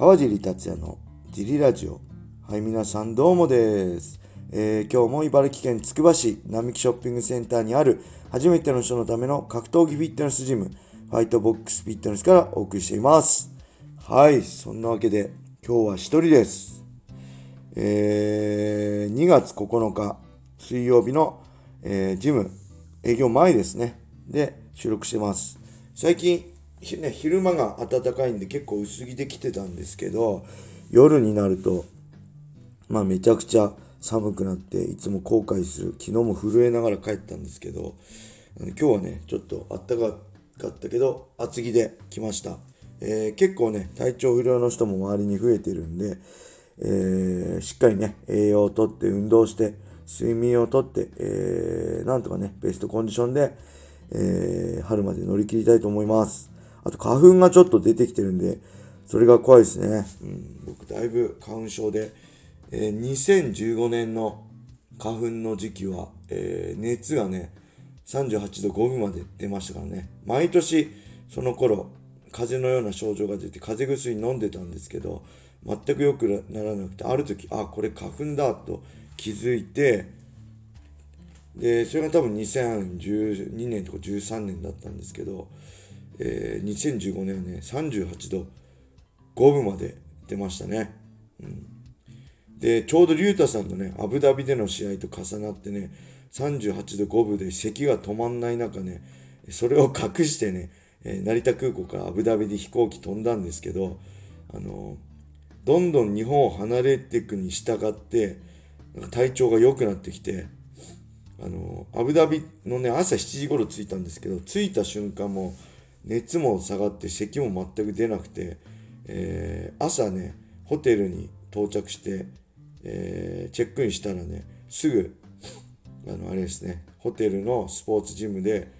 川尻達也のジリラジオ。はい、皆さんどうもです。えー、今日も茨城県つくば市並木ショッピングセンターにある初めての人のための格闘技フィットネスジム、ファイトボックスフィットネスからお送りしています。はい、そんなわけで今日は一人です。えー、2月9日水曜日の、えー、ジム営業前ですね。で、収録してます。最近ね、昼間が暖かいんで結構薄着で来てたんですけど、夜になると、まあめちゃくちゃ寒くなっていつも後悔する。昨日も震えながら帰ったんですけど、今日はね、ちょっと暖かかったけど、厚着で来ました。えー、結構ね、体調不良の人も周りに増えてるんで、えー、しっかりね、栄養をとって運動して、睡眠をとって、えー、なんとかね、ベストコンディションで、えー、春まで乗り切りたいと思います。あと花粉がちょっと出てきてるんで、それが怖いですね。うん、僕だいぶ花粉症で、えー、2015年の花粉の時期は、えー、熱がね、38度5分まで出ましたからね。毎年、その頃、風邪のような症状が出て、風邪薬飲んでたんですけど、全く良くならなくて、ある時、あ、これ花粉だと気づいて、で、それが多分2012年とか13年だったんですけど、えー、2015年はね、38度5分まで出ましたね。うん、で、ちょうど竜太さんのね、アブダビでの試合と重なってね、38度5分で咳が止まんない中ね、それを隠してね、えー、成田空港からアブダビで飛行機飛んだんですけど、あのー、どんどん日本を離れていくに従って、なんか体調が良くなってきて、あのー、アブダビのね、朝7時頃着いたんですけど、着いた瞬間も、熱も下がって咳も全く出なくて、えー、朝ねホテルに到着して、えー、チェックインしたらねすぐあのあれですねホテルのスポーツジムで、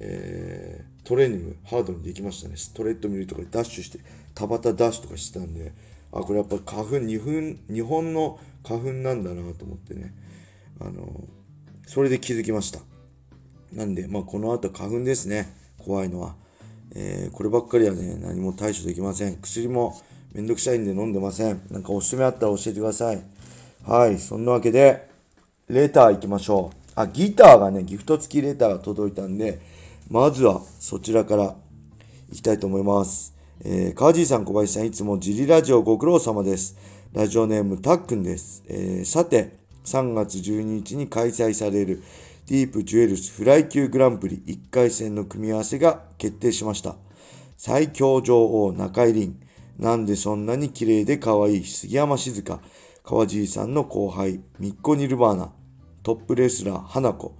えー、トレーニングハードにできましたね。ストレッドミルとかでダッシュして田畑ダッシュとかしてたんであこれやっぱ花粉日本日本の花粉なんだなと思ってね。あのそれで気づきました。なんでまあこの後花粉ですね。怖いのは。えー、こればっかりはね、何も対処できません。薬もめんどくさいんで飲んでません。なんかおすすめあったら教えてください。はい、そんなわけで、レター行きましょう。あ、ギターがね、ギフト付きレターが届いたんで、まずはそちらから行きたいと思います。えー、川尻さん、小林さん、いつもジリラジオご苦労様です。ラジオネームたっくんです。えー、さて、3月12日に開催されるディープジュエルスフライ級グランプリ1回戦の組み合わせが決定しました。最強女王中井凛。なんでそんなに綺麗で可愛い杉山静香。川尻さんの後輩、ミッコ・ニルバーナ。トップレスラー、花子。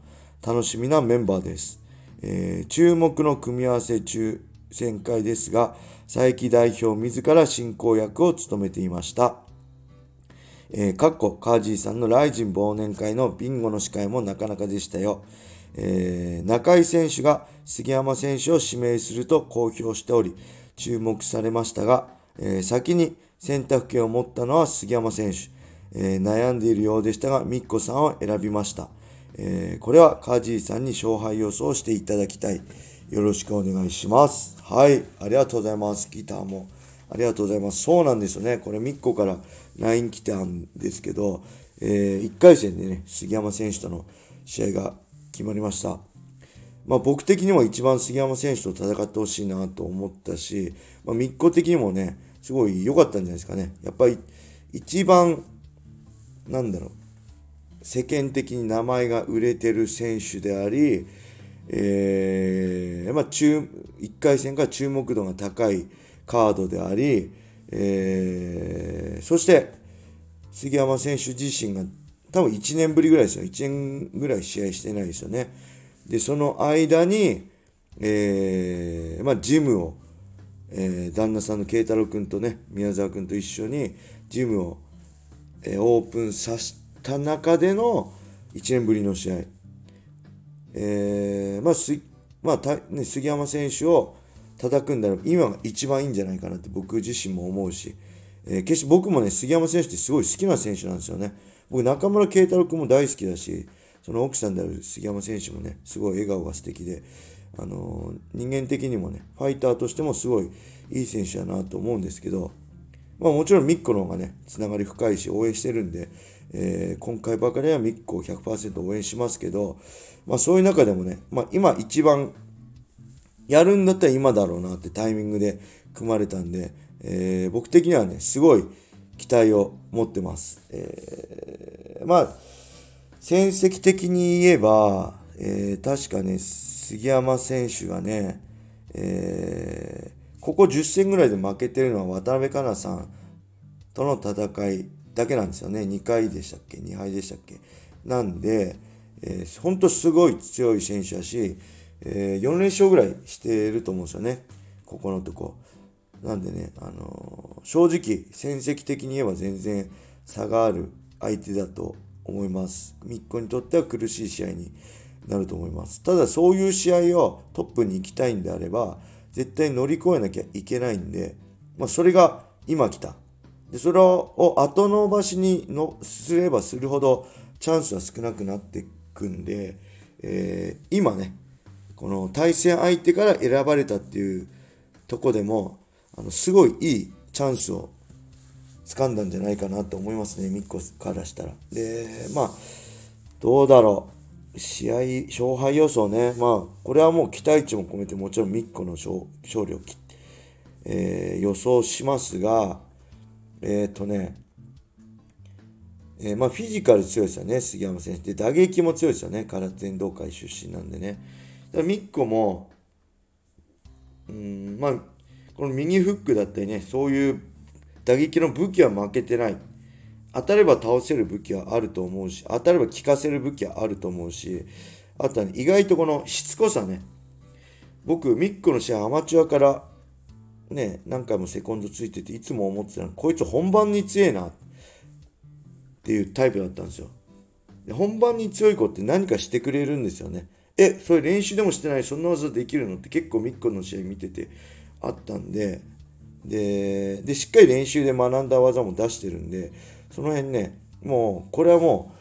楽しみなメンバーです。えー、注目の組み合わせ抽選会ですが、佐伯代表自ら進行役を務めていました。えー、かっこ、カージーさんのライジン忘年会のビンゴの司会もなかなかでしたよ。えー、中井選手が杉山選手を指名すると公表しており、注目されましたが、えー、先に選択権を持ったのは杉山選手。えー、悩んでいるようでしたが、ミッコさんを選びました。えー、これはカージーさんに勝敗予想していただきたい。よろしくお願いします。はい、ありがとうございます。ギターも。ありがとうございます。そうなんですよね。これ、ミッコから LINE 来たんですけど、えー、1回戦でね、杉山選手との試合が決まりました。まあ、僕的にも一番杉山選手と戦ってほしいなと思ったし、まあ、ミッコ的にもね、すごい良かったんじゃないですかね。やっぱり一番、なんだろう、世間的に名前が売れてる選手であり、えー、まあ、中、1回戦から注目度が高いカードであり、えー、そして杉山選手自身が多分1年ぶりぐらいですよ。1年ぐらい試合してないですよね。で、その間に、えー、まあ、ジムを、えー、旦那さんの慶太郎君とね、宮沢君と一緒にジムを、えー、オープンさせた中での1年ぶりの試合。えー、まあ、す、まあ、ね、杉山選手を、叩くんだら今が一番いいんじゃないかなって僕自身も思うし、えー、決して僕もね、杉山選手ってすごい好きな選手なんですよね。僕、中村慶太郎君も大好きだし、その奥さんである杉山選手もね、すごい笑顔が素敵で、あのー、人間的にもね、ファイターとしてもすごいいい選手だなと思うんですけど、まあもちろんミッコの方がね、つながり深いし応援してるんで、えー、今回ばかりはミッコを100%応援しますけど、まあそういう中でもね、まあ今一番やるんだったら今だろうなってタイミングで組まれたんで、えー、僕的にはね、すごい期待を持ってます。えー、まあ、戦績的に言えば、えー、確かね、杉山選手がね、えー、ここ10戦ぐらいで負けてるのは渡辺香奈さんとの戦いだけなんですよね。2回でしたっけ ?2 敗でしたっけ？なんで、えー、本当すごい強い選手だし、えー、4連勝ぐらいしてると思うんですよね。ここのとこ。なんでね、あのー、正直、戦績的に言えば全然差がある相手だと思います。ミッコにとっては苦しい試合になると思います。ただそういう試合をトップに行きたいんであれば、絶対乗り越えなきゃいけないんで、まあ、それが今来た。で、それを後伸ばしにのすればするほどチャンスは少なくなっていくんで、えー、今ね、この対戦相手から選ばれたっていうとこでも、あの、すごいいいチャンスを掴んだんじゃないかなと思いますね、ミッコからしたら。で、まあ、どうだろう。試合、勝敗予想ね。まあ、これはもう期待値も込めてもちろんミッコの勝利を、えー、予想しますが、えっ、ー、とね、えー、まあ、フィジカル強いですよね、杉山選手。で、打撃も強いですよね、空手運動会出身なんでね。だミッコも、うん、まあ、この右フックだったりね、そういう打撃の武器は負けてない。当たれば倒せる武器はあると思うし、当たれば効かせる武器はあると思うし、あとは、ね、意外とこのしつこさね。僕、ミックの試合アマチュアからね、何回もセコンドついてて、いつも思ってたのこいつ本番に強えなっていうタイプだったんですよ。で本番に強い子って何かしてくれるんですよね。え、それ練習でもしてないそんな技できるのって結構ミックの試合見ててあったんで、で、で、しっかり練習で学んだ技も出してるんで、その辺ね、もう、これはも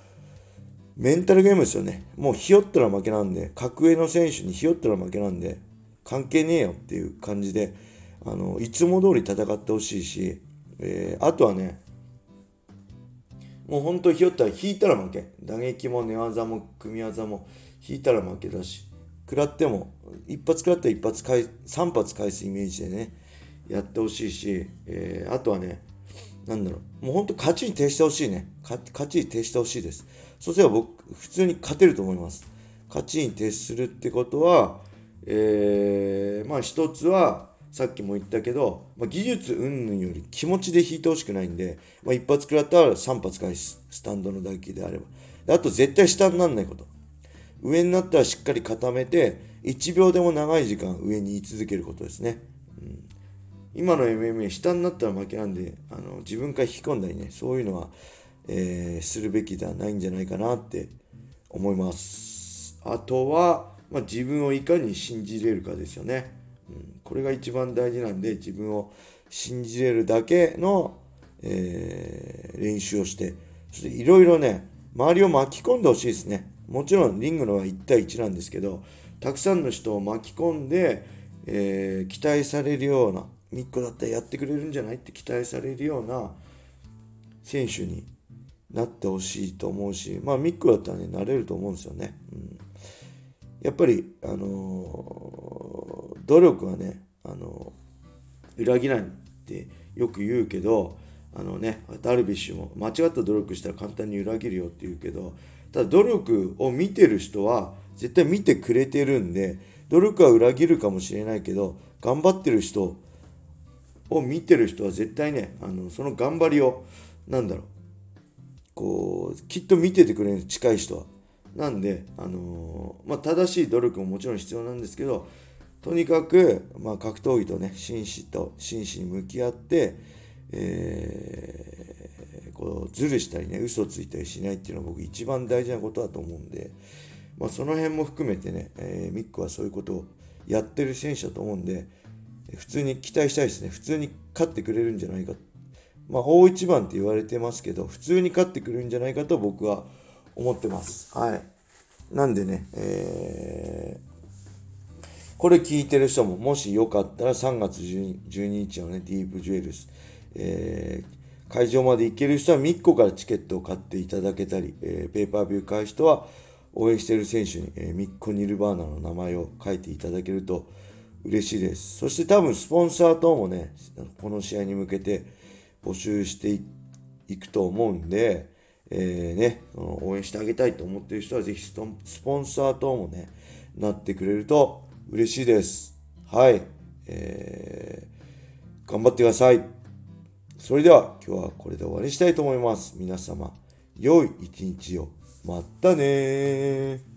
う、メンタルゲームですよね。もうひよったら負けなんで、格上の選手にひよったら負けなんで、関係ねえよっていう感じで、あの、いつも通り戦ってほしいし、えー、あとはね、もう本当ひよったら引いたら負け。打撃も寝技も組み技も引いたら負けだし、食らっても、一発食らったら一発返、3発返すイメージでね、やってほしいし、えー、あとはね、なんだろう、もう本当勝ちに徹してほしいね。勝ちに徹してほしいです。そうすれば僕、普通に勝てると思います。勝ちに徹するってことは、えー、まあ一つは、さっきも言ったけど、まあ、技術云々より気持ちで引いてほしくないんで、まあ、一発食らったら3発返す。スタンドの打撃であれば。あと絶対下にならないこと。上になったらしっかり固めて、1秒でも長い時間上に居続けることですね。今の MMA 下になったら負けなんであの自分から引き込んだりねそういうのは、えー、するべきではないんじゃないかなって思います。あとは、まあ、自分をいかに信じれるかですよね、うん、これが一番大事なんで自分を信じれるだけの、えー、練習をしてそしていろいろね周りを巻き込んでほしいですね。もちろんリングのは1対1なんですけどたくさんの人を巻き込んで、えー、期待されるようなミッコだったらやってくれるんじゃないって期待されるような選手になってほしいと思うし、まあ、ミックだったらね、なれると思うんですよね。うん、やっぱり、あのー、努力はね、あのー、裏切らないってよく言うけど、あのね、ダルビッシュも間違った努力したら簡単に裏切るよって言うけど、ただ努力を見てる人は絶対見てくれてるんで、努力は裏切るかもしれないけど、頑張ってる人を見てる人は絶対ね、あのその頑張りを、なんだろう、こう、きっと見ててくれる近い人は。なんで、あのー、まあ、正しい努力ももちろん必要なんですけど、とにかく、まあ、格闘技とね、真摯と真摯に向き合って、えー、こう、ずるしたりね、嘘ついたりしないっていうのは僕一番大事なことだと思うんで、まあ、その辺も含めてね、えー、ミックはそういうことをやってる選手だと思うんで、普通に期待したいですね。普通に勝ってくれるんじゃないか。まあ、大一番って言われてますけど、普通に勝ってくれるんじゃないかと僕は思ってます。はい。なんでね、えー、これ聞いてる人も、もしよかったら3月12日のね、ディープジュエルス、えー、会場まで行ける人は3個からチケットを買っていただけたり、えー、ペーパービュー買う人は応援している選手に、えー、ミッコ・ニルバーナの名前を書いていただけると嬉しいです。そして多分スポンサー等もね、この試合に向けて募集していくと思うんで、えー、ね、応援してあげたいと思っている人はぜひスポンサー等もね、なってくれると嬉しいです。はい。えー、頑張ってください。それでは今日はこれで終わりにしたいと思います。皆様、良い一日を。またね